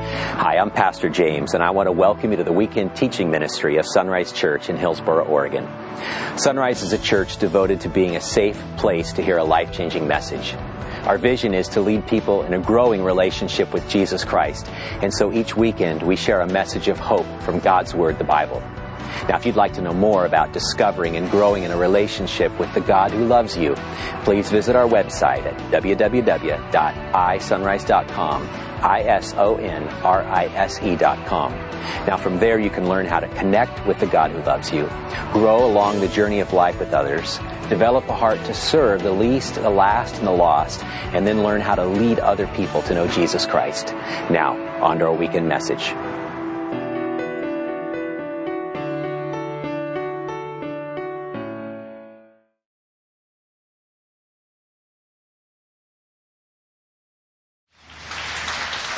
Hi, I'm Pastor James, and I want to welcome you to the weekend teaching ministry of Sunrise Church in Hillsboro, Oregon. Sunrise is a church devoted to being a safe place to hear a life changing message. Our vision is to lead people in a growing relationship with Jesus Christ, and so each weekend we share a message of hope from God's Word, the Bible. Now, if you'd like to know more about discovering and growing in a relationship with the God who loves you, please visit our website at www.isunrise.com, I-S-O-N-R-I-S-E dot com. Now, from there you can learn how to connect with the God who loves you, grow along the journey of life with others, develop a heart to serve the least, the last, and the lost, and then learn how to lead other people to know Jesus Christ. Now, on to our weekend message.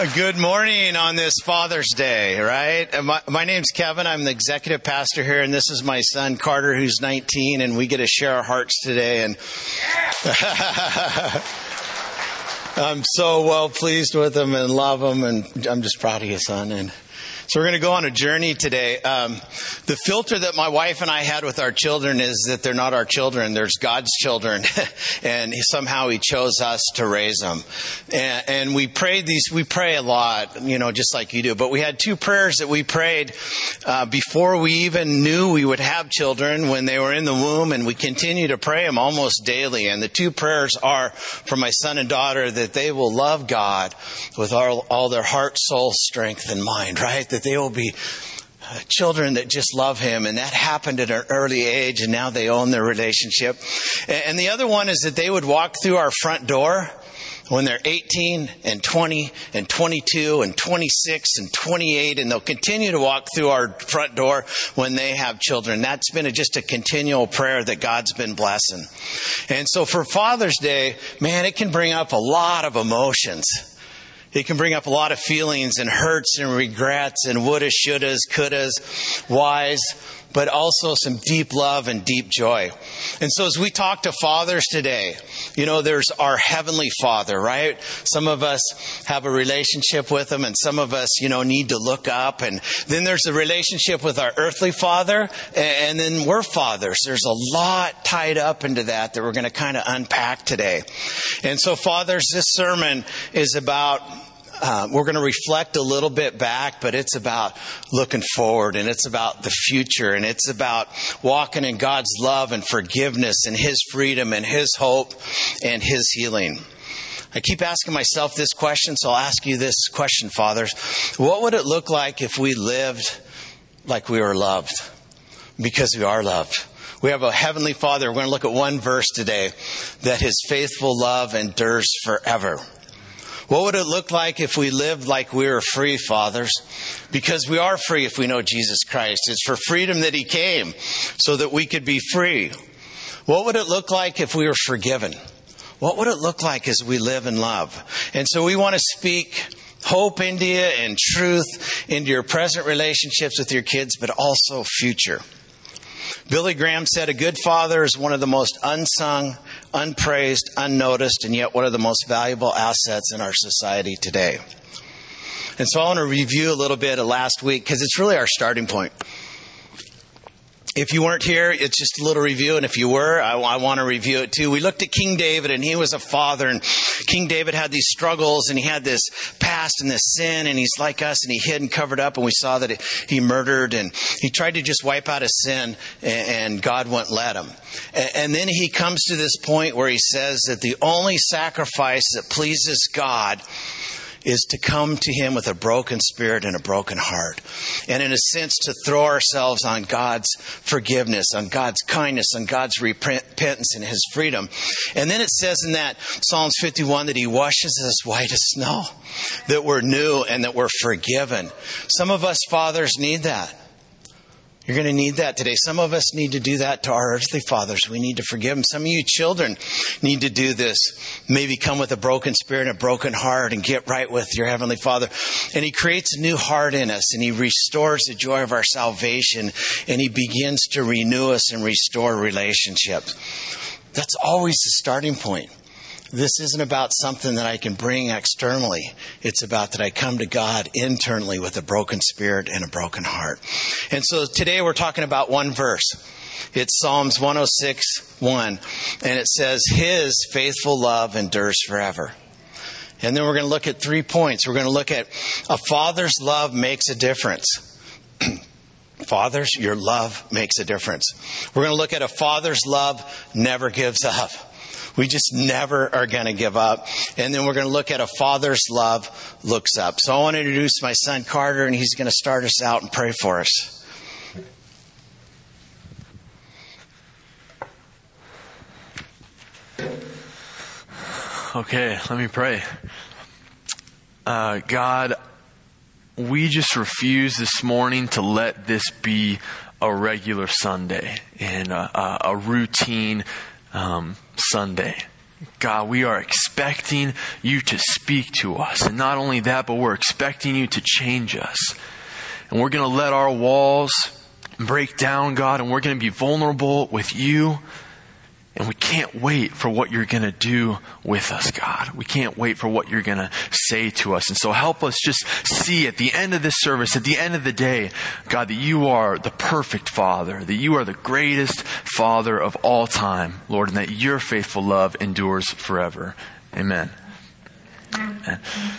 Good morning on this Father's Day, right? Uh, my, my, name's Kevin. I'm the executive pastor here, and this is my son Carter, who's 19, and we get to share our hearts today. And I'm so well pleased with him and love him, and I'm just proud of you, son. And so we're going to go on a journey today. Um, the filter that my wife and I had with our children is that they're not our children; there's God's children, and somehow He chose us to raise them. And, and, we prayed these. We pray a lot, you know, just like you do. But we had two prayers that we prayed uh, before we even knew we would have children when they were in the womb, and we continue to pray them almost daily. And the two prayers are for my son and daughter that they will love God with all, all their heart, soul, strength, and mind. Right that they will be uh, children that just love him and that happened at an early age and now they own their relationship. And the other one is that they would walk through our front door when they're 18 and 20 and 22 and 26 and 28 and they'll continue to walk through our front door when they have children. That's been a, just a continual prayer that god's been blessing. And so for father's day man it can bring up a lot of emotions it can bring up a lot of feelings and hurts and regrets and wouldas, shouldas, couldas, whys, but also some deep love and deep joy. And so as we talk to fathers today, you know, there's our heavenly father, right? Some of us have a relationship with him and some of us, you know, need to look up. And then there's the relationship with our earthly father and then we're fathers. There's a lot tied up into that that we're going to kind of unpack today. And so fathers, this sermon is about uh, we're going to reflect a little bit back, but it's about looking forward and it's about the future and it's about walking in God's love and forgiveness and His freedom and His hope and His healing. I keep asking myself this question, so I'll ask you this question, fathers. What would it look like if we lived like we were loved? Because we are loved. We have a heavenly father. We're going to look at one verse today that his faithful love endures forever. What would it look like if we lived like we were free, fathers? Because we are free if we know Jesus Christ. It's for freedom that He came, so that we could be free. What would it look like if we were forgiven? What would it look like as we live in love? And so we want to speak hope into you and truth into your present relationships with your kids, but also future. Billy Graham said a good father is one of the most unsung, unpraised, unnoticed, and yet one of the most valuable assets in our society today. And so I want to review a little bit of last week because it's really our starting point if you weren't here, it's just a little review. And if you were, I, I, want to review it too. We looked at King David and he was a father and King David had these struggles and he had this past and this sin and he's like us and he hid and covered up and we saw that he murdered and he tried to just wipe out his sin and God wouldn't let him. And then he comes to this point where he says that the only sacrifice that pleases God is to come to Him with a broken spirit and a broken heart. And in a sense, to throw ourselves on God's forgiveness, on God's kindness, on God's repentance and His freedom. And then it says in that Psalms 51 that He washes us white as snow, that we're new and that we're forgiven. Some of us fathers need that. You're going to need that today. Some of us need to do that to our earthly fathers. We need to forgive them. Some of you children need to do this. Maybe come with a broken spirit and a broken heart and get right with your heavenly father. And he creates a new heart in us and he restores the joy of our salvation and he begins to renew us and restore relationships. That's always the starting point. This isn't about something that I can bring externally. It's about that I come to God internally with a broken spirit and a broken heart. And so today we're talking about one verse. It's Psalms 106, 1. And it says, His faithful love endures forever. And then we're going to look at three points. We're going to look at a father's love makes a difference. Fathers, your love makes a difference. We're going to look at a father's love never gives up. We just never are going to give up. And then we're going to look at a father's love looks up. So I want to introduce my son Carter, and he's going to start us out and pray for us. Okay, let me pray. Uh, God, we just refuse this morning to let this be a regular Sunday and a, a routine um, Sunday. God, we are expecting you to speak to us. And not only that, but we're expecting you to change us. And we're going to let our walls break down, God, and we're going to be vulnerable with you. And we can't wait for what you're going to do with us, God. We can't wait for what you're going to say to us. And so help us just see at the end of this service, at the end of the day, God, that you are the perfect Father, that you are the greatest Father of all time, Lord, and that your faithful love endures forever. Amen.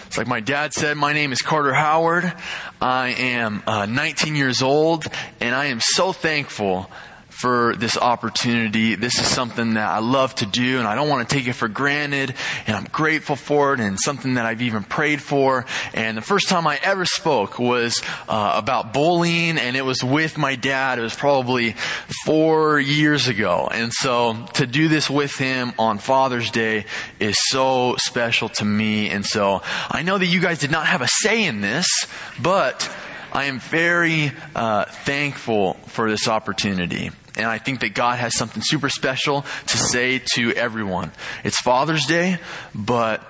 It's like my dad said, my name is Carter Howard. I am uh, 19 years old, and I am so thankful for this opportunity. This is something that I love to do and I don't want to take it for granted and I'm grateful for it and something that I've even prayed for. And the first time I ever spoke was uh, about bullying and it was with my dad. It was probably four years ago. And so to do this with him on Father's Day is so special to me. And so I know that you guys did not have a say in this, but I am very uh, thankful for this opportunity. And I think that God has something super special to say to everyone. It's Father's Day, but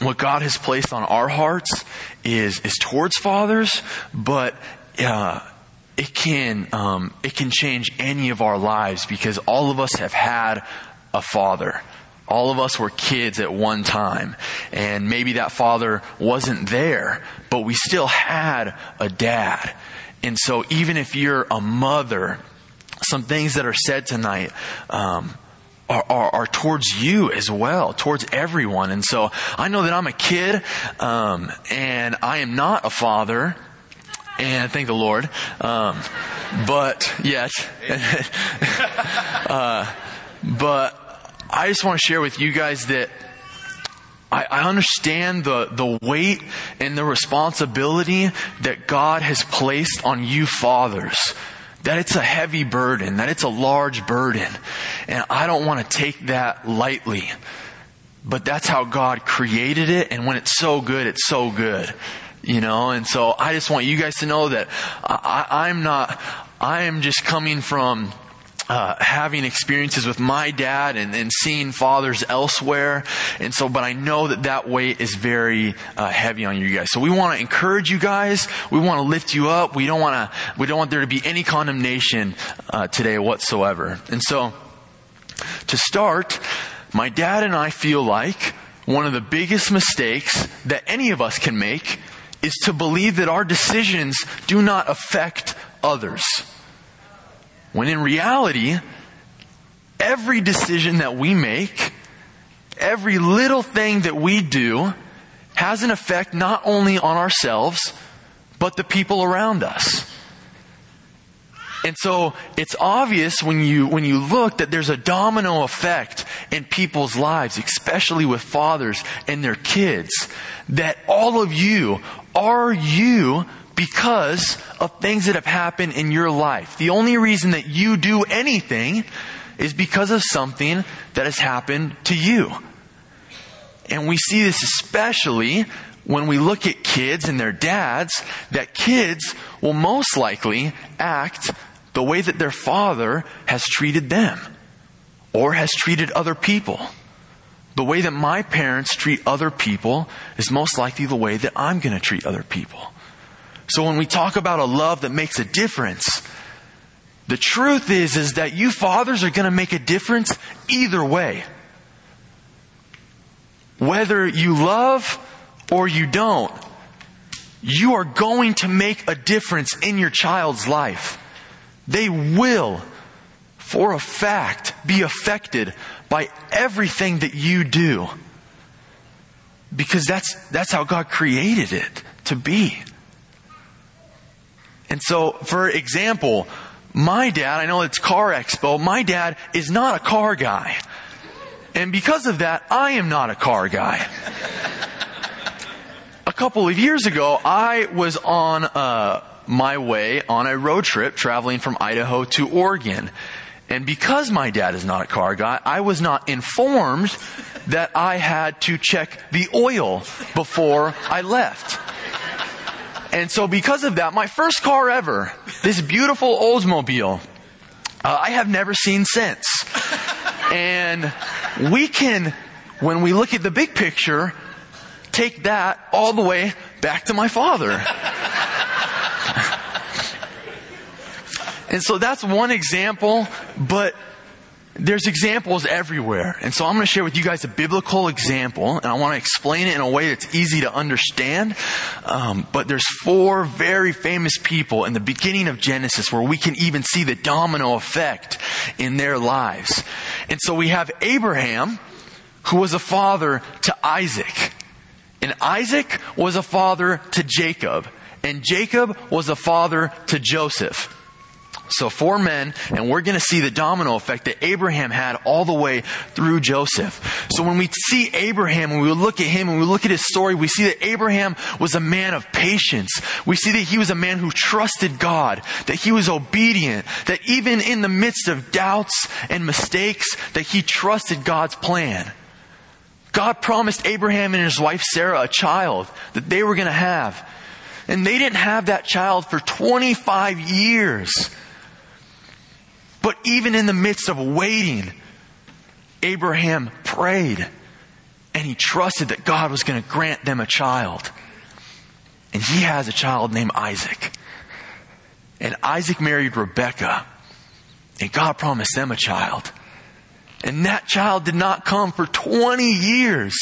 what God has placed on our hearts is, is towards fathers, but, uh, it can, um, it can change any of our lives because all of us have had a father. All of us were kids at one time, and maybe that father wasn't there, but we still had a dad. And so even if you're a mother some things that are said tonight um, are, are, are, towards you as well, towards everyone. And so I know that I'm a kid, um, and I am not a father. And thank the Lord. Um, but yet, uh, but I just want to share with you guys that I, I understand the, the weight and the responsibility that God has placed on you fathers that it's a heavy burden, that it's a large burden. And I don't want to take that lightly. But that's how God created it. And when it's so good, it's so good. You know, and so I just want you guys to know that I, I'm not, I am just coming from uh, having experiences with my dad and, and, seeing fathers elsewhere. And so, but I know that that weight is very uh, heavy on you guys. So we want to encourage you guys. We want to lift you up. We don't want to, we don't want there to be any condemnation uh, today whatsoever. And so, to start, my dad and I feel like one of the biggest mistakes that any of us can make is to believe that our decisions do not affect others. When in reality, every decision that we make, every little thing that we do has an effect not only on ourselves, but the people around us. And so it's obvious when you, when you look that there's a domino effect in people's lives, especially with fathers and their kids, that all of you are you because of things that have happened in your life. The only reason that you do anything is because of something that has happened to you. And we see this especially when we look at kids and their dads, that kids will most likely act the way that their father has treated them or has treated other people. The way that my parents treat other people is most likely the way that I'm going to treat other people. So when we talk about a love that makes a difference, the truth is, is that you fathers are going to make a difference either way. whether you love or you don't, you are going to make a difference in your child's life. They will, for a fact, be affected by everything that you do. Because that's, that's how God created it to be. And so, for example, my dad, I know it's Car Expo, my dad is not a car guy. And because of that, I am not a car guy. a couple of years ago, I was on uh, my way on a road trip traveling from Idaho to Oregon. And because my dad is not a car guy, I was not informed that I had to check the oil before I left. And so because of that, my first car ever, this beautiful Oldsmobile, uh, I have never seen since. And we can, when we look at the big picture, take that all the way back to my father. and so that's one example, but there's examples everywhere. And so I'm going to share with you guys a biblical example, and I want to explain it in a way that's easy to understand. Um, but there's four very famous people in the beginning of Genesis where we can even see the domino effect in their lives. And so we have Abraham, who was a father to Isaac. And Isaac was a father to Jacob. And Jacob was a father to Joseph. So four men, and we're going to see the domino effect that Abraham had all the way through Joseph. So when we see Abraham, when we look at him, and we look at his story, we see that Abraham was a man of patience. We see that he was a man who trusted God, that he was obedient, that even in the midst of doubts and mistakes, that he trusted God's plan. God promised Abraham and his wife Sarah a child that they were going to have. And they didn't have that child for 25 years. But even in the midst of waiting, Abraham prayed and he trusted that God was going to grant them a child. And he has a child named Isaac. And Isaac married Rebekah. And God promised them a child. And that child did not come for 20 years.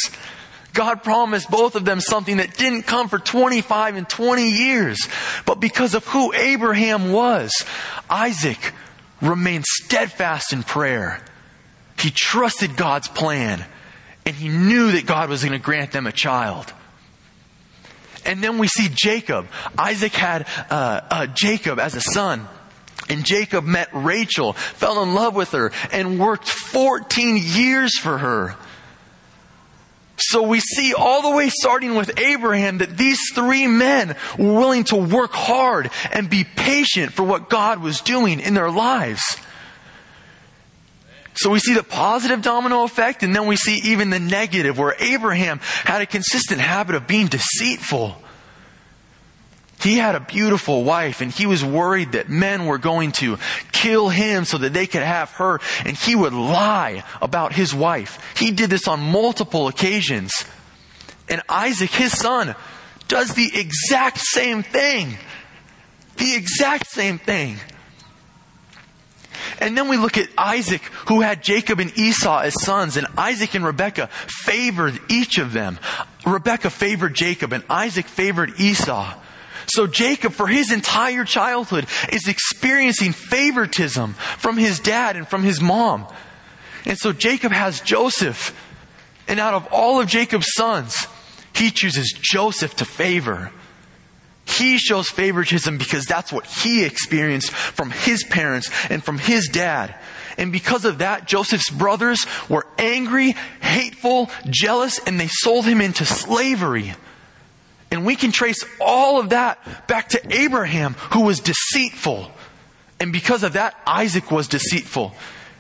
God promised both of them something that didn't come for 25 and 20 years. But because of who Abraham was, Isaac remained steadfast in prayer. He trusted God's plan and he knew that God was going to grant them a child. And then we see Jacob. Isaac had uh, uh, Jacob as a son. And Jacob met Rachel, fell in love with her, and worked 14 years for her. So we see all the way starting with Abraham that these three men were willing to work hard and be patient for what God was doing in their lives. So we see the positive domino effect and then we see even the negative where Abraham had a consistent habit of being deceitful. He had a beautiful wife and he was worried that men were going to kill him so that they could have her and he would lie about his wife. He did this on multiple occasions. And Isaac, his son, does the exact same thing. The exact same thing. And then we look at Isaac, who had Jacob and Esau as sons, and Isaac and Rebekah favored each of them. Rebekah favored Jacob, and Isaac favored Esau. So Jacob, for his entire childhood, is experiencing favoritism from his dad and from his mom. And so Jacob has Joseph. And out of all of Jacob's sons, he chooses Joseph to favor. He shows favoritism because that's what he experienced from his parents and from his dad. And because of that, Joseph's brothers were angry, hateful, jealous, and they sold him into slavery. And we can trace all of that back to Abraham, who was deceitful. And because of that, Isaac was deceitful.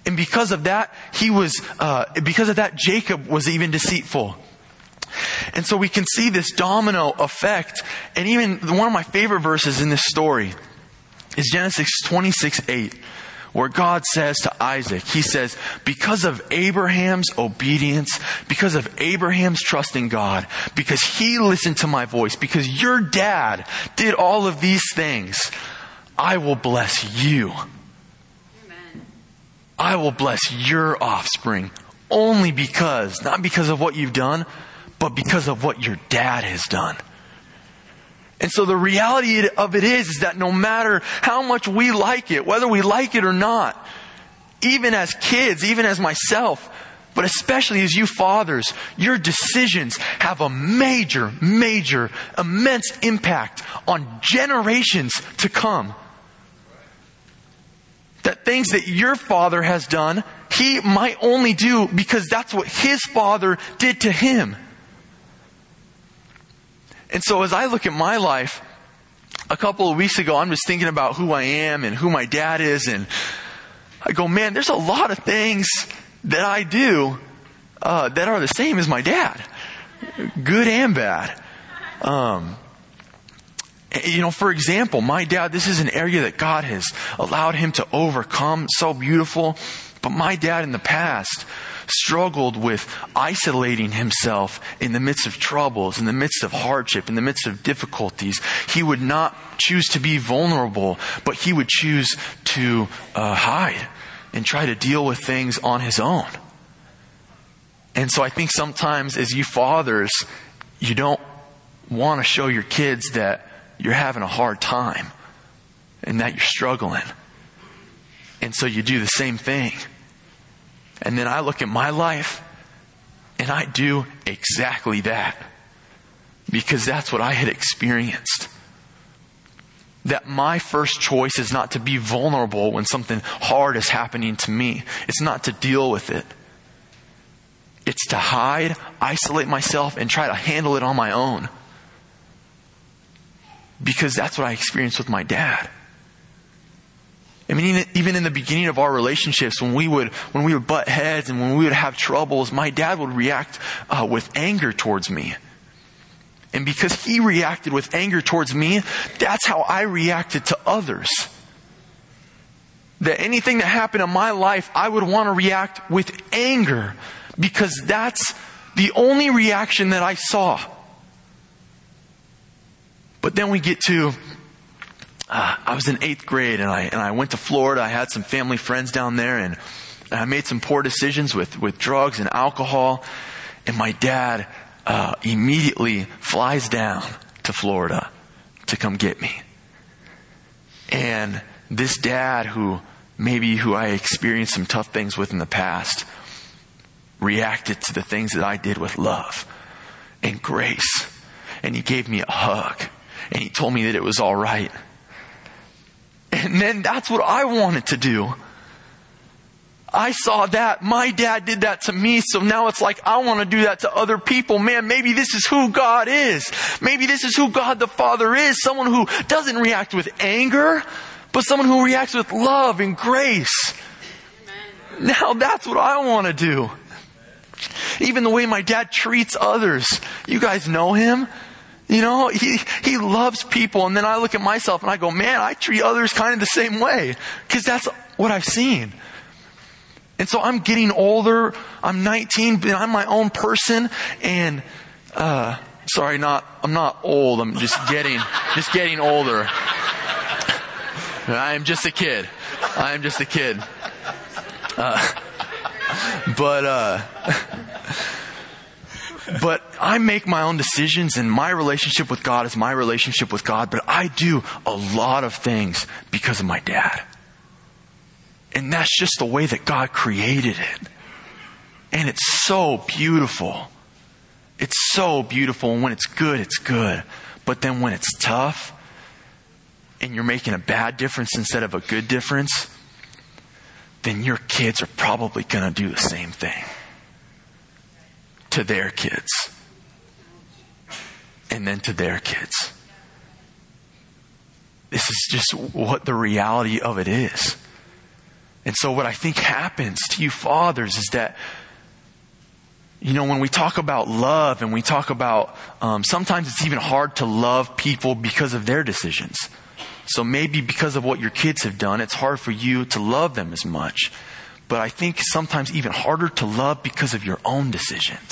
And because of that, he was, uh, because of that, Jacob was even deceitful. And so we can see this domino effect. And even one of my favorite verses in this story is Genesis 26 8 where God says to Isaac, He says, because of Abraham's obedience, because of Abraham's trust in God, because he listened to my voice, because your dad did all of these things, I will bless you. Amen. I will bless your offspring only because, not because of what you've done, but because of what your dad has done. And so the reality of it is, is that no matter how much we like it, whether we like it or not, even as kids, even as myself, but especially as you fathers, your decisions have a major, major, immense impact on generations to come. That things that your father has done, he might only do because that's what his father did to him. And so as I look at my life, a couple of weeks ago, I'm just thinking about who I am and who my dad is, and I go, man, there's a lot of things that I do uh, that are the same as my dad, good and bad. Um, you know, for example, my dad, this is an area that God has allowed him to overcome, so beautiful. But my dad in the past struggled with isolating himself in the midst of troubles, in the midst of hardship, in the midst of difficulties. He would not choose to be vulnerable, but he would choose to uh, hide and try to deal with things on his own. And so I think sometimes as you fathers, you don't want to show your kids that you're having a hard time and that you're struggling. And so you do the same thing. And then I look at my life and I do exactly that because that's what I had experienced. That my first choice is not to be vulnerable when something hard is happening to me. It's not to deal with it. It's to hide, isolate myself, and try to handle it on my own. Because that's what I experienced with my dad. I mean, even in the beginning of our relationships, when we would, when we would butt heads and when we would have troubles, my dad would react uh, with anger towards me. And because he reacted with anger towards me, that's how I reacted to others. That anything that happened in my life, I would want to react with anger because that's the only reaction that I saw. But then we get to uh, I was in eighth grade and I, and I went to Florida. I had some family friends down there and, I made some poor decisions with, with drugs and alcohol. And my dad, uh, immediately flies down to Florida to come get me. And this dad who maybe who I experienced some tough things with in the past reacted to the things that I did with love and grace. And he gave me a hug and he told me that it was all right. And then that's what I wanted to do. I saw that. My dad did that to me. So now it's like I want to do that to other people. Man, maybe this is who God is. Maybe this is who God the Father is. Someone who doesn't react with anger, but someone who reacts with love and grace. Now that's what I want to do. Even the way my dad treats others. You guys know him. You know, he, he loves people. And then I look at myself and I go, man, I treat others kind of the same way. Cause that's what I've seen. And so I'm getting older. I'm 19, but I'm my own person. And, uh, sorry, not, I'm not old. I'm just getting, just getting older. I am just a kid. I am just a kid. Uh, but, uh, but I make my own decisions and my relationship with God is my relationship with God, but I do a lot of things because of my dad. And that's just the way that God created it. And it's so beautiful. It's so beautiful. And when it's good, it's good. But then when it's tough and you're making a bad difference instead of a good difference, then your kids are probably going to do the same thing to their kids. And then to their kids. This is just what the reality of it is. And so, what I think happens to you fathers is that, you know, when we talk about love and we talk about, um, sometimes it's even hard to love people because of their decisions. So maybe because of what your kids have done, it's hard for you to love them as much but I think sometimes even harder to love because of your own decisions.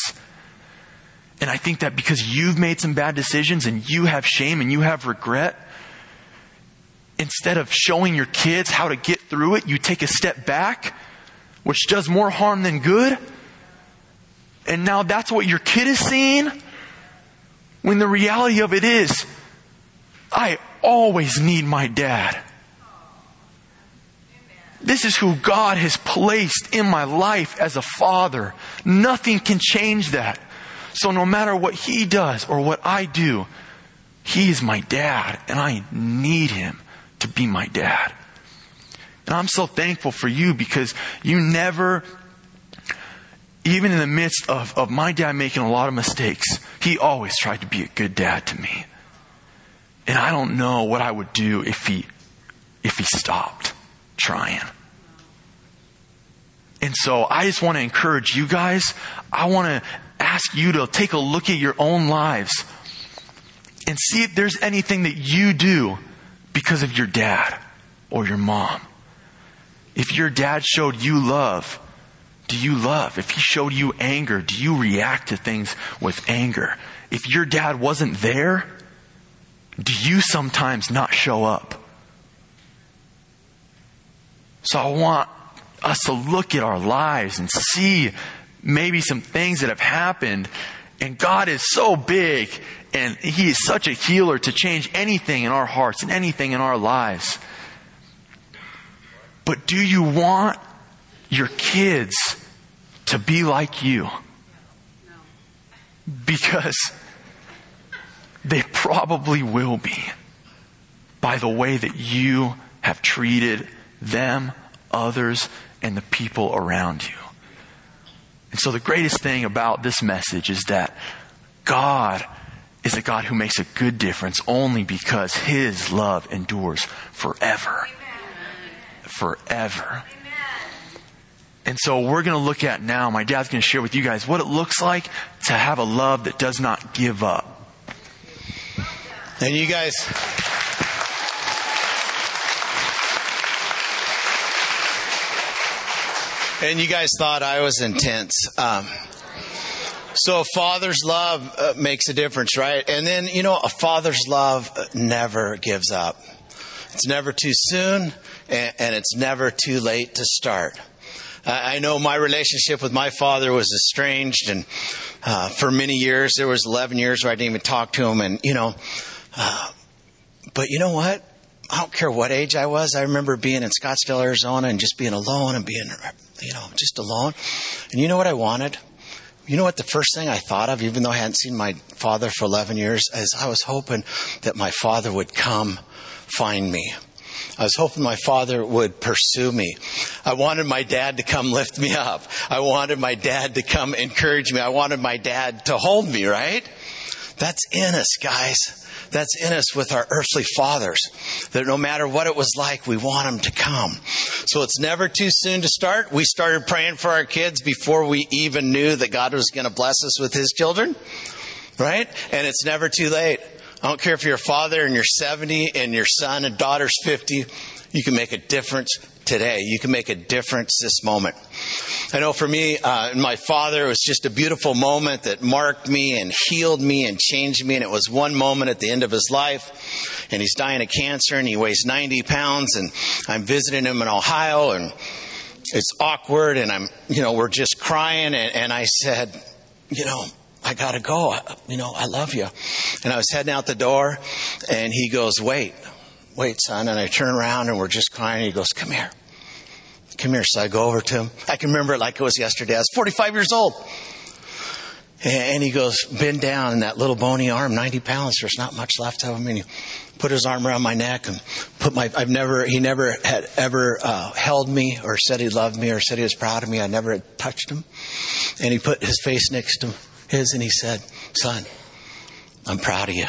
And I think that because you've made some bad decisions and you have shame and you have regret, instead of showing your kids how to get through it, you take a step back, which does more harm than good. And now that's what your kid is seeing. When the reality of it is, I always need my dad. This is who God has placed in my life as a father. Nothing can change that. So no matter what he does or what I do, he is my dad and I need him to be my dad. And I'm so thankful for you because you never, even in the midst of, of my dad making a lot of mistakes, he always tried to be a good dad to me. And I don't know what I would do if he, if he stopped trying. And so I just want to encourage you guys. I want to ask you to take a look at your own lives and see if there's anything that you do because of your dad or your mom. If your dad showed you love, do you love? If he showed you anger, do you react to things with anger? If your dad wasn't there, do you sometimes not show up? So I want us to look at our lives and see maybe some things that have happened. And God is so big and He is such a healer to change anything in our hearts and anything in our lives. But do you want your kids to be like you? Because they probably will be by the way that you have treated them, others, and the people around you. And so the greatest thing about this message is that God is a God who makes a good difference only because His love endures forever. Forever. And so we're going to look at now, my dad's going to share with you guys what it looks like to have a love that does not give up. And you guys, and you guys thought I was intense. Um, so a father's love uh, makes a difference, right? And then, you know, a father's love never gives up. It's never too soon, and, and it's never too late to start. I know my relationship with my father was estranged, and uh, for many years, there was 11 years where I didn't even talk to him, and, you know, uh, but you know what? I don't care what age I was. I remember being in Scottsdale, Arizona, and just being alone and being, you know, just alone. And you know what I wanted? You know what the first thing I thought of, even though I hadn't seen my father for 11 years, is I was hoping that my father would come find me. I was hoping my father would pursue me. I wanted my dad to come lift me up. I wanted my dad to come encourage me. I wanted my dad to hold me, right? That's in us, guys. That's in us with our earthly fathers. That no matter what it was like, we want them to come. So it's never too soon to start. We started praying for our kids before we even knew that God was going to bless us with his children. Right? And it's never too late. I don't care if you're a father and you're 70 and your son and daughter's 50, you can make a difference today. You can make a difference this moment. I know for me, uh, my father, it was just a beautiful moment that marked me and healed me and changed me. And it was one moment at the end of his life. And he's dying of cancer and he weighs 90 pounds. And I'm visiting him in Ohio and it's awkward. And I'm, you know, we're just crying. And, and I said, you know, I gotta go. You know, I love you. And I was heading out the door and he goes, wait, wait, son. And I turn around and we're just crying. He goes, come here. Come here. So I go over to him. I can remember it like it was yesterday. I was 45 years old. And he goes, bend down in that little bony arm, 90 pounds. There's not much left of him. And he put his arm around my neck and put my, I've never, he never had ever uh, held me or said he loved me or said he was proud of me. I never had touched him. And he put his face next to his and he said, son, I'm proud of you.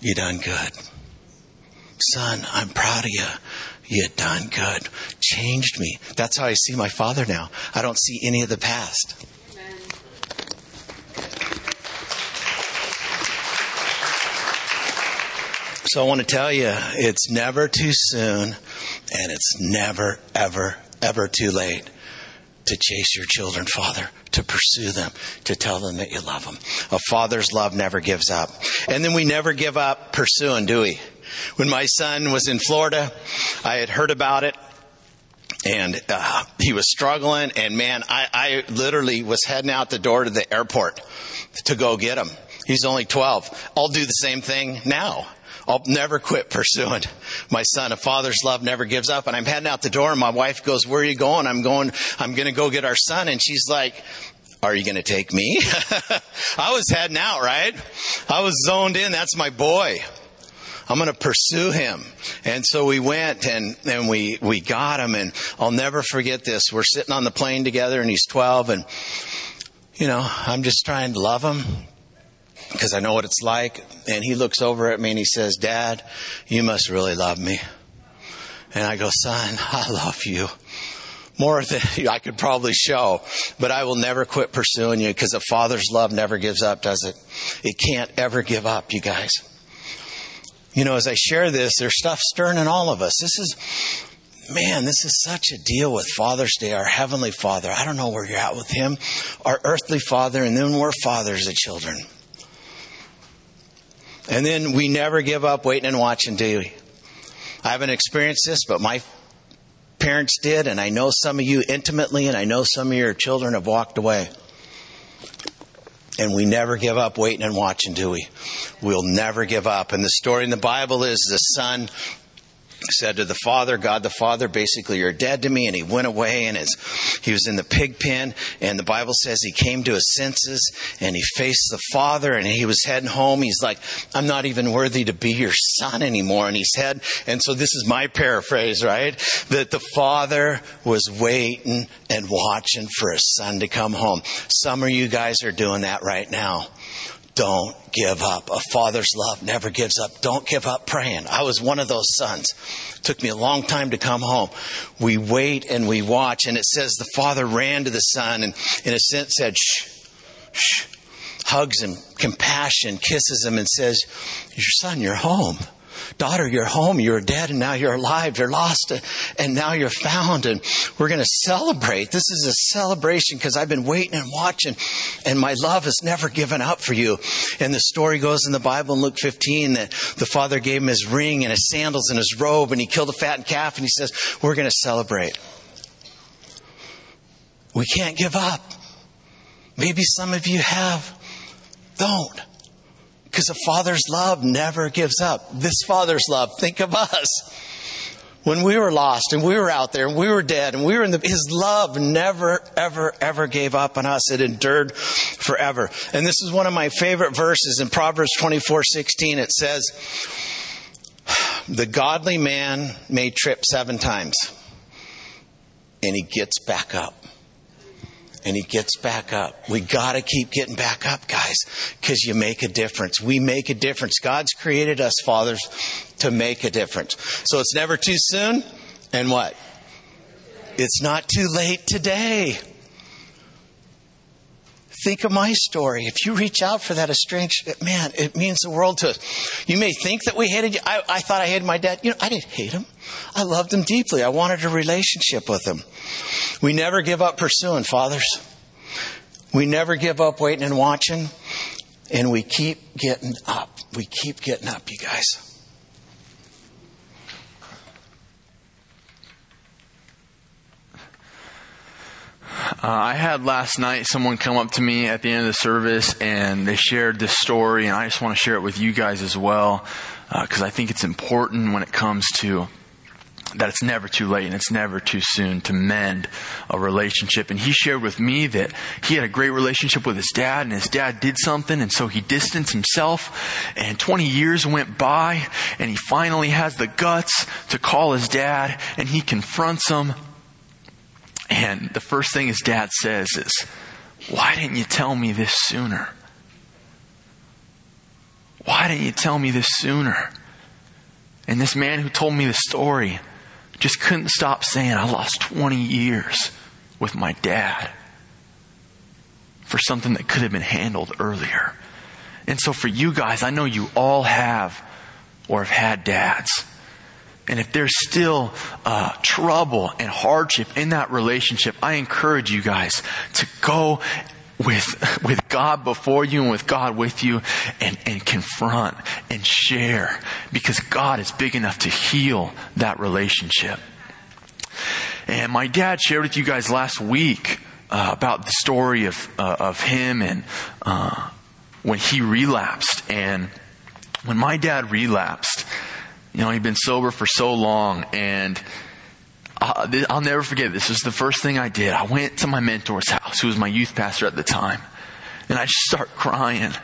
You done good. Son, I'm proud of you. You done good. Changed me. That's how I see my father now. I don't see any of the past. So I want to tell you, it's never too soon and it's never, ever, ever too late to chase your children, Father, to pursue them, to tell them that you love them. A father's love never gives up. And then we never give up pursuing, do we? When my son was in Florida, I had heard about it. and uh, he was struggling. And man, I, I literally was heading out the door to the airport to go get him. He's only 12. I'll do the same thing now. I'll never quit pursuing my son. A father's love never gives up. And I'm heading out the door and my wife goes, where are you going? I'm going, I'm going to go get our son. And she's like, are you going to take me? I was heading out, right? I was zoned in. That's my boy. I'm going to pursue him. And so we went and, and we, we got him and I'll never forget this. We're sitting on the plane together and he's 12 and, you know, I'm just trying to love him because I know what it's like. And he looks over at me and he says, Dad, you must really love me. And I go, son, I love you more than I could probably show, but I will never quit pursuing you because a father's love never gives up, does it? It can't ever give up, you guys. You know, as I share this, there's stuff stirring in all of us. This is, man, this is such a deal with Father's Day, our Heavenly Father. I don't know where you're at with Him, our earthly Father, and then we're fathers of children. And then we never give up waiting and watching, do we? I haven't experienced this, but my parents did, and I know some of you intimately, and I know some of your children have walked away. And we never give up waiting and watching, do we? We'll never give up. And the story in the Bible is the son said to the father, God the father, basically, you're dead to me. And he went away and his, he was in the pig pen. And the Bible says he came to his senses and he faced the father and he was heading home. He's like, I'm not even worthy to be your son anymore. And he said And so this is my paraphrase, right? That the father was waiting and watching for his son to come home. Some of you guys are doing that right now. Don't give up. A father's love never gives up. Don't give up praying. I was one of those sons. It took me a long time to come home. We wait and we watch, and it says the father ran to the son and, in a sense, said, shh, shh, hugs him, compassion, kisses him, and says, Your son, you're home daughter, you're home, you're dead, and now you're alive, you're lost, and now you're found, and we're going to celebrate. This is a celebration because I've been waiting and watching, and my love has never given up for you. And the story goes in the Bible in Luke 15 that the father gave him his ring and his sandals and his robe, and he killed a fattened calf, and he says, We're going to celebrate. We can't give up. Maybe some of you have. Don't. Because a father's love never gives up. This father's love, think of us. When we were lost and we were out there and we were dead and we were in the, his love never, ever, ever gave up on us. It endured forever. And this is one of my favorite verses in Proverbs 24, 16. It says, the godly man may trip seven times and he gets back up and he gets back up. We got to keep getting back up, guys, because you make a difference. We make a difference. God's created us, fathers, to make a difference. So it's never too soon. And what? It's not too late today. Think of my story. If you reach out for that estranged, man, it means the world to us. You may think that we hated you. I, I thought I hated my dad. You know, I didn't hate him. I loved him deeply. I wanted a relationship with him. We never give up pursuing, fathers. We never give up waiting and watching. And we keep getting up. We keep getting up, you guys. Uh, I had last night someone come up to me at the end of the service and they shared this story, and I just want to share it with you guys as well because uh, I think it's important when it comes to that it's never too late and it's never too soon to mend a relationship. And he shared with me that he had a great relationship with his dad and his dad did something and so he distanced himself and 20 years went by and he finally has the guts to call his dad and he confronts him. And the first thing his dad says is, why didn't you tell me this sooner? Why didn't you tell me this sooner? And this man who told me the story just couldn't stop saying, I lost 20 years with my dad for something that could have been handled earlier. And so for you guys, I know you all have or have had dads. And if there's still uh, trouble and hardship in that relationship, I encourage you guys to go with, with God before you and with God with you and, and confront and share because God is big enough to heal that relationship. And my dad shared with you guys last week uh, about the story of uh, of him and uh, when he relapsed. And when my dad relapsed, you know, he'd been sober for so long, and I'll never forget. This was the first thing I did. I went to my mentor's house, who was my youth pastor at the time, and I just start crying.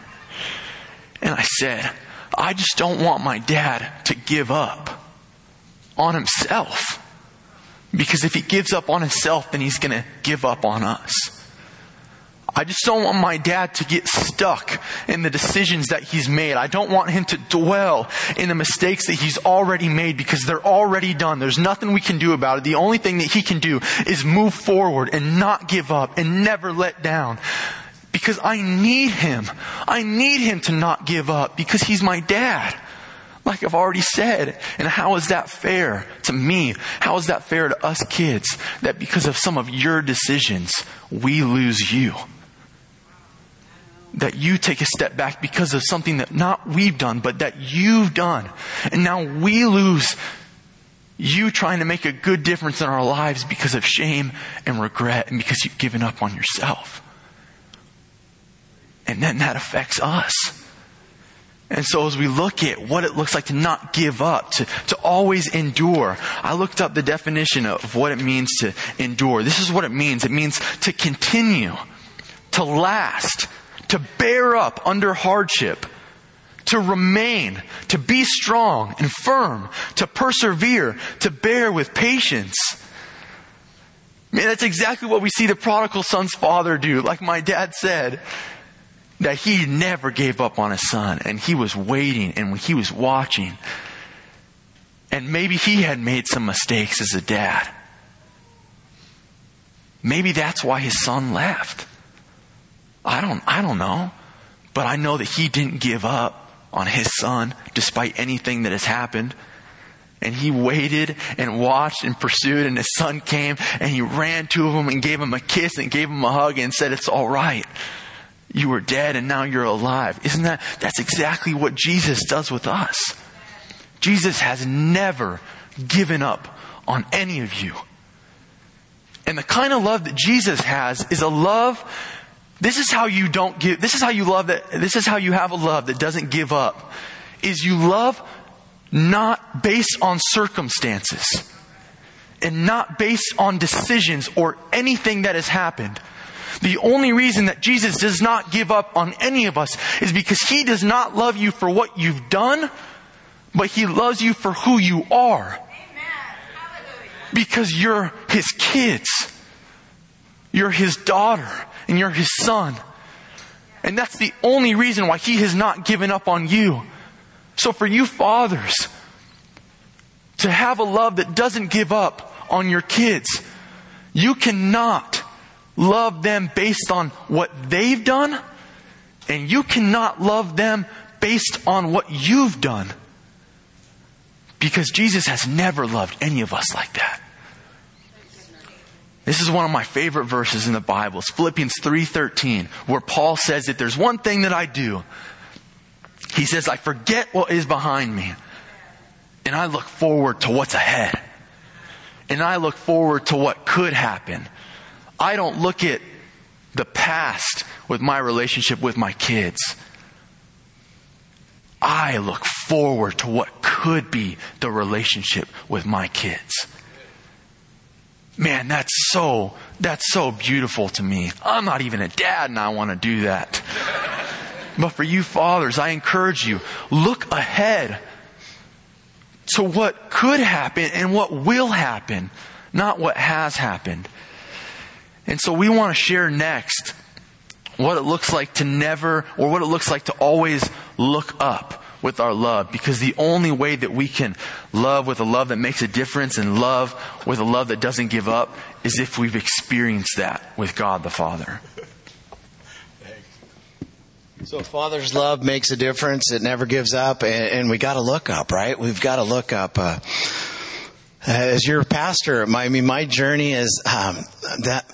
And I said, I just don't want my dad to give up on himself. Because if he gives up on himself, then he's going to give up on us. I just don't want my dad to get stuck in the decisions that he's made. I don't want him to dwell in the mistakes that he's already made because they're already done. There's nothing we can do about it. The only thing that he can do is move forward and not give up and never let down. Because I need him. I need him to not give up because he's my dad. Like I've already said. And how is that fair to me? How is that fair to us kids that because of some of your decisions, we lose you? That you take a step back because of something that not we've done, but that you've done. And now we lose you trying to make a good difference in our lives because of shame and regret and because you've given up on yourself. And then that affects us. And so as we look at what it looks like to not give up, to, to always endure, I looked up the definition of what it means to endure. This is what it means. It means to continue, to last, to bear up under hardship, to remain, to be strong and firm, to persevere, to bear with patience. Man, that's exactly what we see the prodigal son's father do. Like my dad said, that he never gave up on his son and he was waiting and he was watching. And maybe he had made some mistakes as a dad. Maybe that's why his son left. I don't, I don't know. But I know that he didn't give up on his son despite anything that has happened. And he waited and watched and pursued and his son came and he ran to him and gave him a kiss and gave him a hug and said, it's all right you were dead and now you're alive. Isn't that, that's exactly what Jesus does with us. Jesus has never given up on any of you. And the kind of love that Jesus has is a love, this is how you don't give, this is how you love that, this is how you have a love that doesn't give up, is you love not based on circumstances and not based on decisions or anything that has happened the only reason that Jesus does not give up on any of us is because He does not love you for what you've done, but He loves you for who you are. Because you're His kids. You're His daughter and you're His son. And that's the only reason why He has not given up on you. So for you fathers, to have a love that doesn't give up on your kids, you cannot love them based on what they've done, and you cannot love them based on what you've done. Because Jesus has never loved any of us like that. This is one of my favorite verses in the Bible. It's Philippians 3:13, where Paul says that there's one thing that I do. He says, I forget what is behind me, and I look forward to what's ahead. And I look forward to what could happen. I don't look at the past with my relationship with my kids. I look forward to what could be the relationship with my kids. Man, that's so, that's so beautiful to me. I'm not even a dad and I want to do that. But for you fathers, I encourage you, look ahead to what could happen and what will happen, not what has happened. And so we want to share next what it looks like to never, or what it looks like to always look up with our love. Because the only way that we can love with a love that makes a difference and love with a love that doesn't give up is if we've experienced that with God the Father. So Father's love makes a difference. It never gives up, and, and we got to look up, right? We've got to look up. Uh, as your pastor, my, I mean, my journey is um, that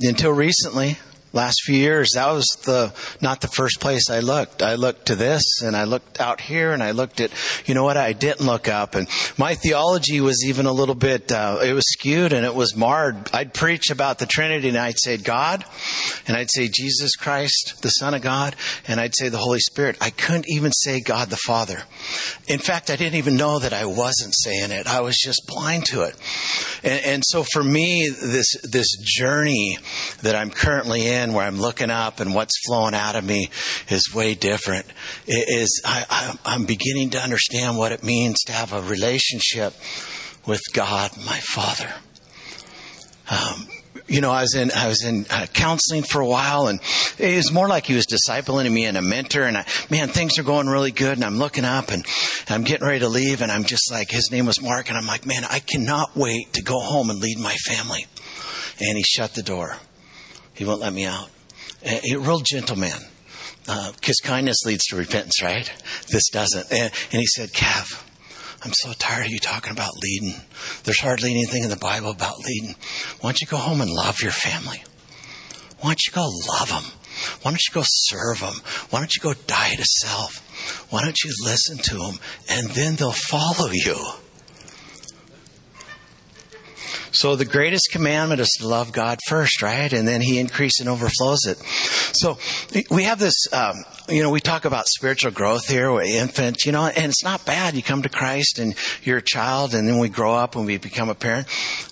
until recently last few years, that was the not the first place I looked. I looked to this, and I looked out here, and I looked at you know what I didn't look up, and my theology was even a little bit uh, it was skewed and it was marred. I'd preach about the Trinity, and I'd say God, and I'd say Jesus Christ, the Son of God, and I'd say the Holy Spirit. I couldn't even say God the Father. In fact, I didn't even know that I wasn't saying it. I was just blind to it, and, and so for me, this this journey that I'm currently in where I'm looking up and what's flowing out of me is way different. It is I, I, am beginning to understand what it means to have a relationship with God, my Father. Um, you know, I was in I was in uh, counseling for a while, and it was more like he was discipling me and a mentor. And I, man, things are going really good, and I'm looking up, and, and I'm getting ready to leave, and I'm just like, his name was Mark, and I'm like, man, I cannot wait to go home and lead my family. And he shut the door. He won't let me out. A, a real gentleman. Because uh, kindness leads to repentance, right? This doesn't. And, and he said, Cav, I'm so tired of you talking about leading. There's hardly anything in the Bible about leading. Why don't you go home and love your family? Why don't you go love them? Why don't you go serve them? Why don't you go die to self? Why don't you listen to them and then they'll follow you? So the greatest commandment is to love God first, right? And then He increases and overflows it. So we have this, um, you know, we talk about spiritual growth here, with infants, you know, and it's not bad. You come to Christ and you're a child, and then we grow up and we become a parent.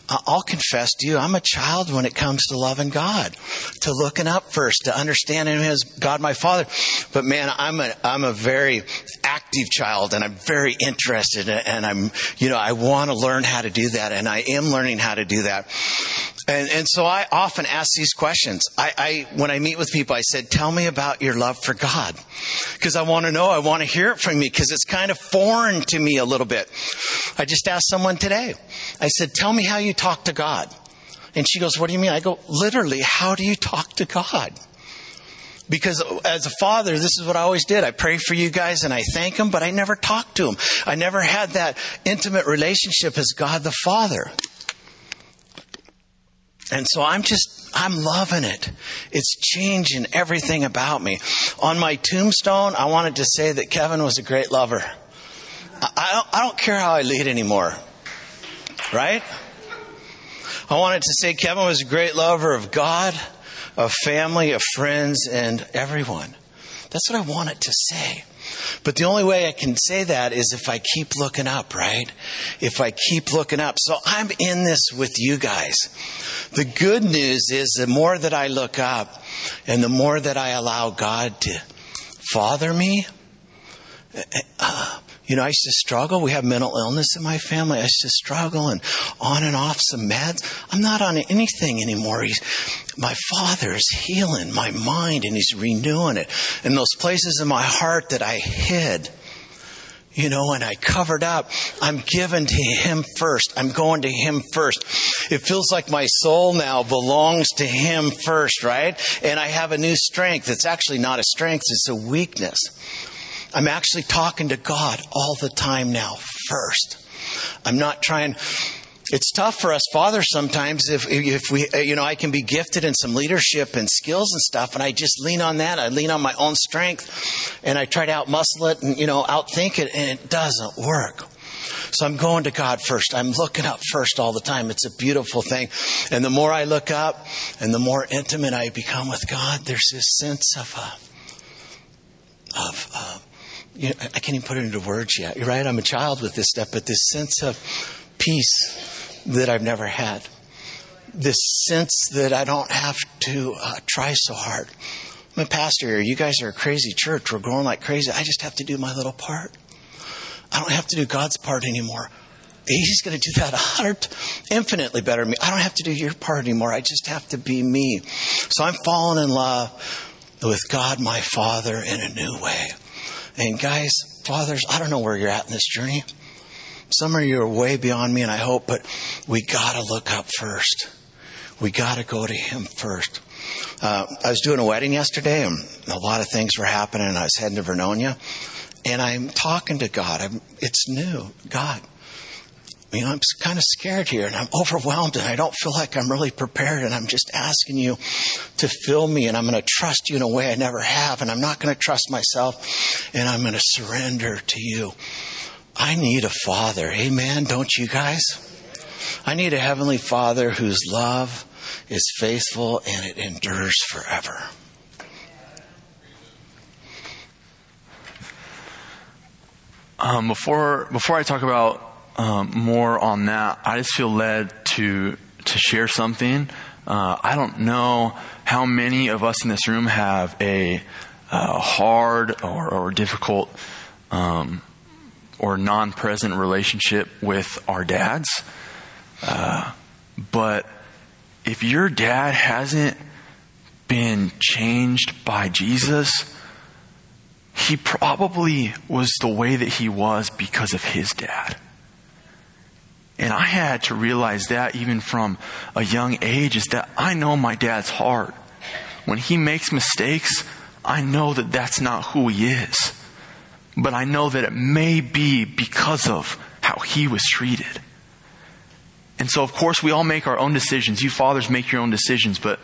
I'll confess to you, I'm a child when it comes to loving God, to looking up first, to understanding Him as God my Father. But man, I'm a, I'm a very active child and I'm very interested and I'm, you know, I want to learn how to do that and I am learning how to do that. And, and so I often ask these questions. I, I, when I meet with people, I said, tell me about your love for God. Cause I want to know, I want to hear it from you because it's kind of foreign to me a little bit. I just asked someone today. I said, tell me how you talk to God. And she goes, what do you mean? I go, literally, how do you talk to God? Because as a father, this is what I always did. I pray for you guys and I thank him, but I never talked to him. I never had that intimate relationship as God the Father. And so I'm just, I'm loving it. It's changing everything about me. On my tombstone, I wanted to say that Kevin was a great lover. I don't, I don't care how I lead anymore. Right? I wanted to say Kevin was a great lover of God, of family, of friends, and everyone. That's what I wanted to say. But the only way I can say that is if I keep looking up, right? If I keep looking up. So I'm in this with you guys. The good news is the more that I look up and the more that I allow God to father me, uh, you know, I used to struggle. We have mental illness in my family. I used to struggle and on and off some meds. I'm not on anything anymore. He's, my father is healing my mind and he's renewing it. And those places in my heart that I hid, you know, and I covered up, I'm given to him first. I'm going to him first. It feels like my soul now belongs to him first, right? And I have a new strength. It's actually not a strength, it's a weakness. I'm actually talking to God all the time now, first. I'm not trying. It's tough for us fathers sometimes if, if we, you know, I can be gifted in some leadership and skills and stuff, and I just lean on that. I lean on my own strength, and I try to outmuscle it and, you know, outthink it, and it doesn't work. So I'm going to God first. I'm looking up first all the time. It's a beautiful thing. And the more I look up and the more intimate I become with God, there's this sense of, uh, of, uh, you know, I can't even put it into words yet. You're right. I'm a child with this stuff, but this sense of peace that I've never had, this sense that I don't have to uh, try so hard. I'm a pastor here. You guys are a crazy church. We're growing like crazy. I just have to do my little part. I don't have to do God's part anymore. He's going to do that a hundred, infinitely better than me. I don't have to do your part anymore. I just have to be me. So I'm falling in love with God, my Father, in a new way. And guys, fathers, I don't know where you're at in this journey. Some of you are way beyond me, and I hope, but we got to look up first. We got to go to Him first. Uh, I was doing a wedding yesterday, and a lot of things were happening. I was heading to Vernonia, and I'm talking to God. I'm, it's new, God. You know, I'm kind of scared here and I'm overwhelmed and I don't feel like I'm really prepared and I'm just asking you to fill me and I'm going to trust you in a way I never have and I'm not going to trust myself and I'm going to surrender to you. I need a father. Amen. Don't you guys? I need a heavenly father whose love is faithful and it endures forever. Um, before before I talk about um, more on that, I just feel led to to share something. Uh, I don't know how many of us in this room have a uh, hard or, or difficult um, or non-present relationship with our dads, uh, but if your dad hasn't been changed by Jesus, he probably was the way that he was because of his dad. And I had to realize that even from a young age is that I know my dad's heart. When he makes mistakes, I know that that's not who he is. But I know that it may be because of how he was treated. And so, of course, we all make our own decisions. You fathers make your own decisions, but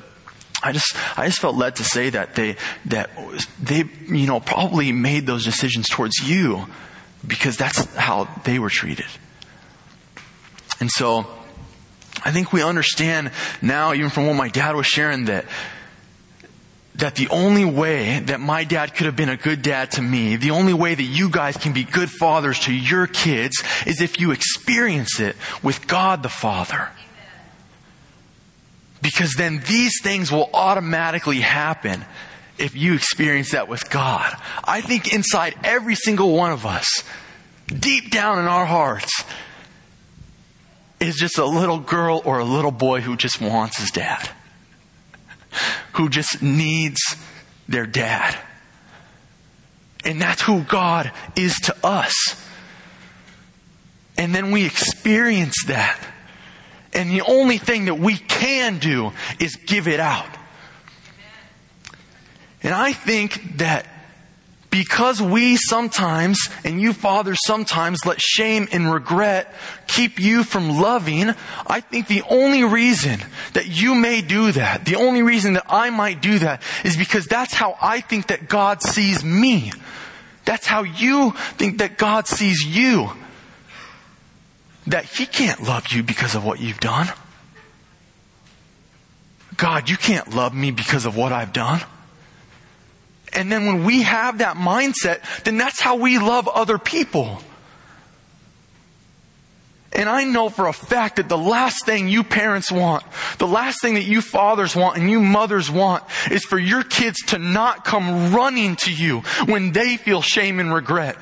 I just, I just felt led to say that they, that they, you know, probably made those decisions towards you because that's how they were treated. And so, I think we understand now, even from what my dad was sharing, that that the only way that my dad could have been a good dad to me, the only way that you guys can be good fathers to your kids is if you experience it with God the Father. Because then these things will automatically happen if you experience that with God. I think inside every single one of us, deep down in our hearts, is just a little girl or a little boy who just wants his dad. Who just needs their dad. And that's who God is to us. And then we experience that. And the only thing that we can do is give it out. And I think that because we sometimes, and you fathers sometimes let shame and regret keep you from loving, I think the only reason that you may do that, the only reason that I might do that is because that's how I think that God sees me. That's how you think that God sees you that He can't love you because of what you've done. God, you can't love me because of what I've done. And then when we have that mindset, then that's how we love other people. And I know for a fact that the last thing you parents want, the last thing that you fathers want and you mothers want is for your kids to not come running to you when they feel shame and regret.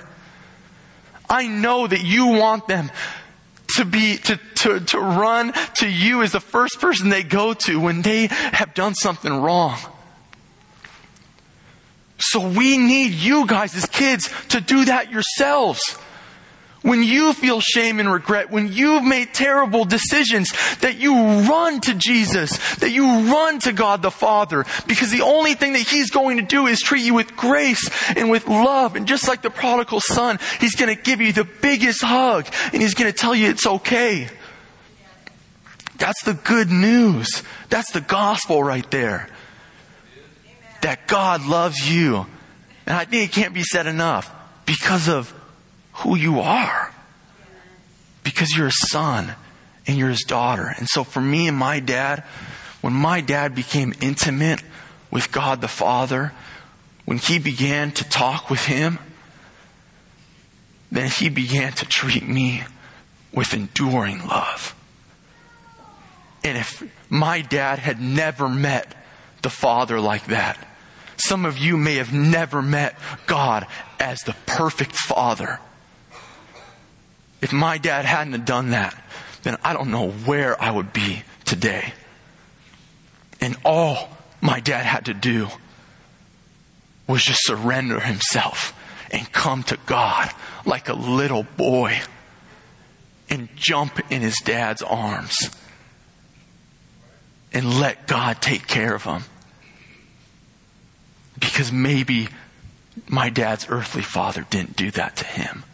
I know that you want them to be, to, to, to run to you as the first person they go to when they have done something wrong. So we need you guys as kids to do that yourselves. When you feel shame and regret, when you've made terrible decisions, that you run to Jesus, that you run to God the Father, because the only thing that He's going to do is treat you with grace and with love. And just like the prodigal son, He's going to give you the biggest hug and He's going to tell you it's okay. That's the good news. That's the gospel right there. That God loves you. And I think it can't be said enough because of who you are. Because you're a son and you're his daughter. And so for me and my dad, when my dad became intimate with God the Father, when he began to talk with him, then he began to treat me with enduring love. And if my dad had never met the Father like that, some of you may have never met God as the perfect Father. If my dad hadn't have done that, then I don't know where I would be today. And all my dad had to do was just surrender himself and come to God like a little boy and jump in his dad's arms and let God take care of him. Because maybe my dad's earthly father didn't do that to him.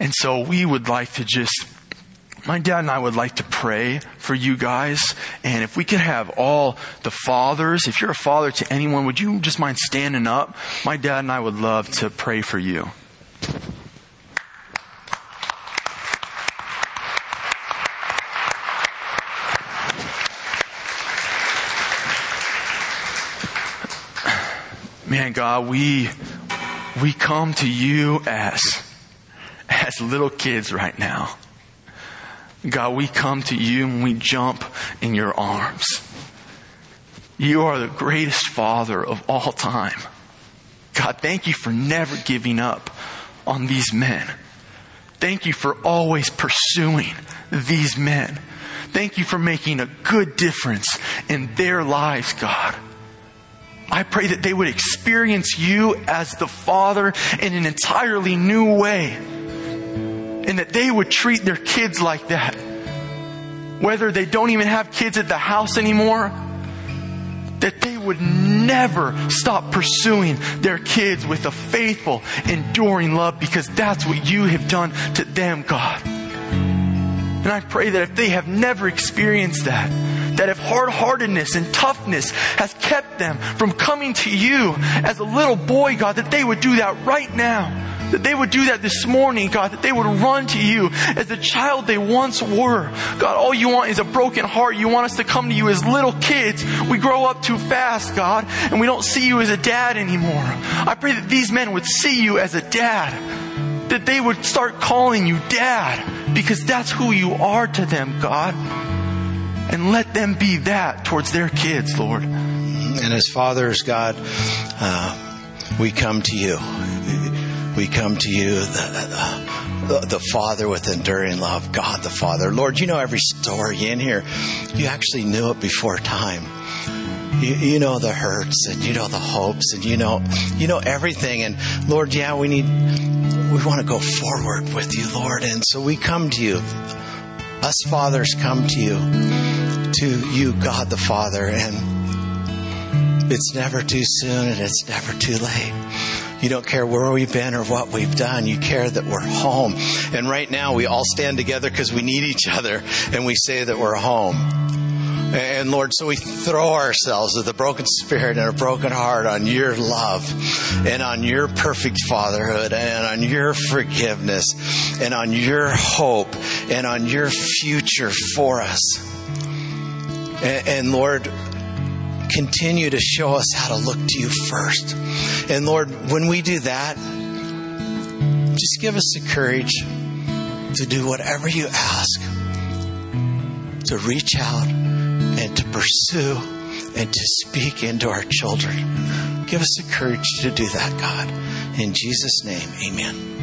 And so we would like to just my dad and I would like to pray for you guys. And if we could have all the fathers, if you're a father to anyone, would you just mind standing up? My dad and I would love to pray for you. Man, God, we, we come to you as, as little kids right now. God, we come to you and we jump in your arms. You are the greatest Father of all time. God, thank you for never giving up on these men. Thank you for always pursuing these men. Thank you for making a good difference in their lives, God. I pray that they would experience you as the Father in an entirely new way and that they would treat their kids like that. Whether they don't even have kids at the house anymore, that they would never stop pursuing their kids with a faithful, enduring love because that's what you have done to them, God. And I pray that if they have never experienced that, that if hard heartedness and toughness has kept them from coming to you as a little boy, God, that they would do that right now that they would do that this morning, God, that they would run to you as the child they once were. God, all you want is a broken heart. You want us to come to you as little kids. We grow up too fast, God, and we don't see you as a dad anymore. I pray that these men would see you as a dad. That they would start calling you dad because that's who you are to them, God. And let them be that towards their kids, Lord. And as fathers, God, uh, we come to you we come to you, the, the, the, Father with enduring love, God the Father. Lord, you know every story in here. You actually knew it before time. You, you know the hurts and you know the hopes and you know you know everything. And Lord, yeah, we need we want to go forward with you, Lord. And so we come to you. Us fathers come to you, to you, God the Father, and it's never too soon and it's never too late. You don't care where we've been or what we've done. You care that we're home. And right now we all stand together because we need each other and we say that we're home. And Lord, so we throw ourselves with a broken spirit and a broken heart on your love and on your perfect fatherhood and on your forgiveness and on your hope and on your future for us. And, and Lord, continue to show us how to look to you first. And Lord, when we do that, just give us the courage to do whatever you ask, to reach out and to pursue and to speak into our children. Give us the courage to do that, God. In Jesus' name, amen.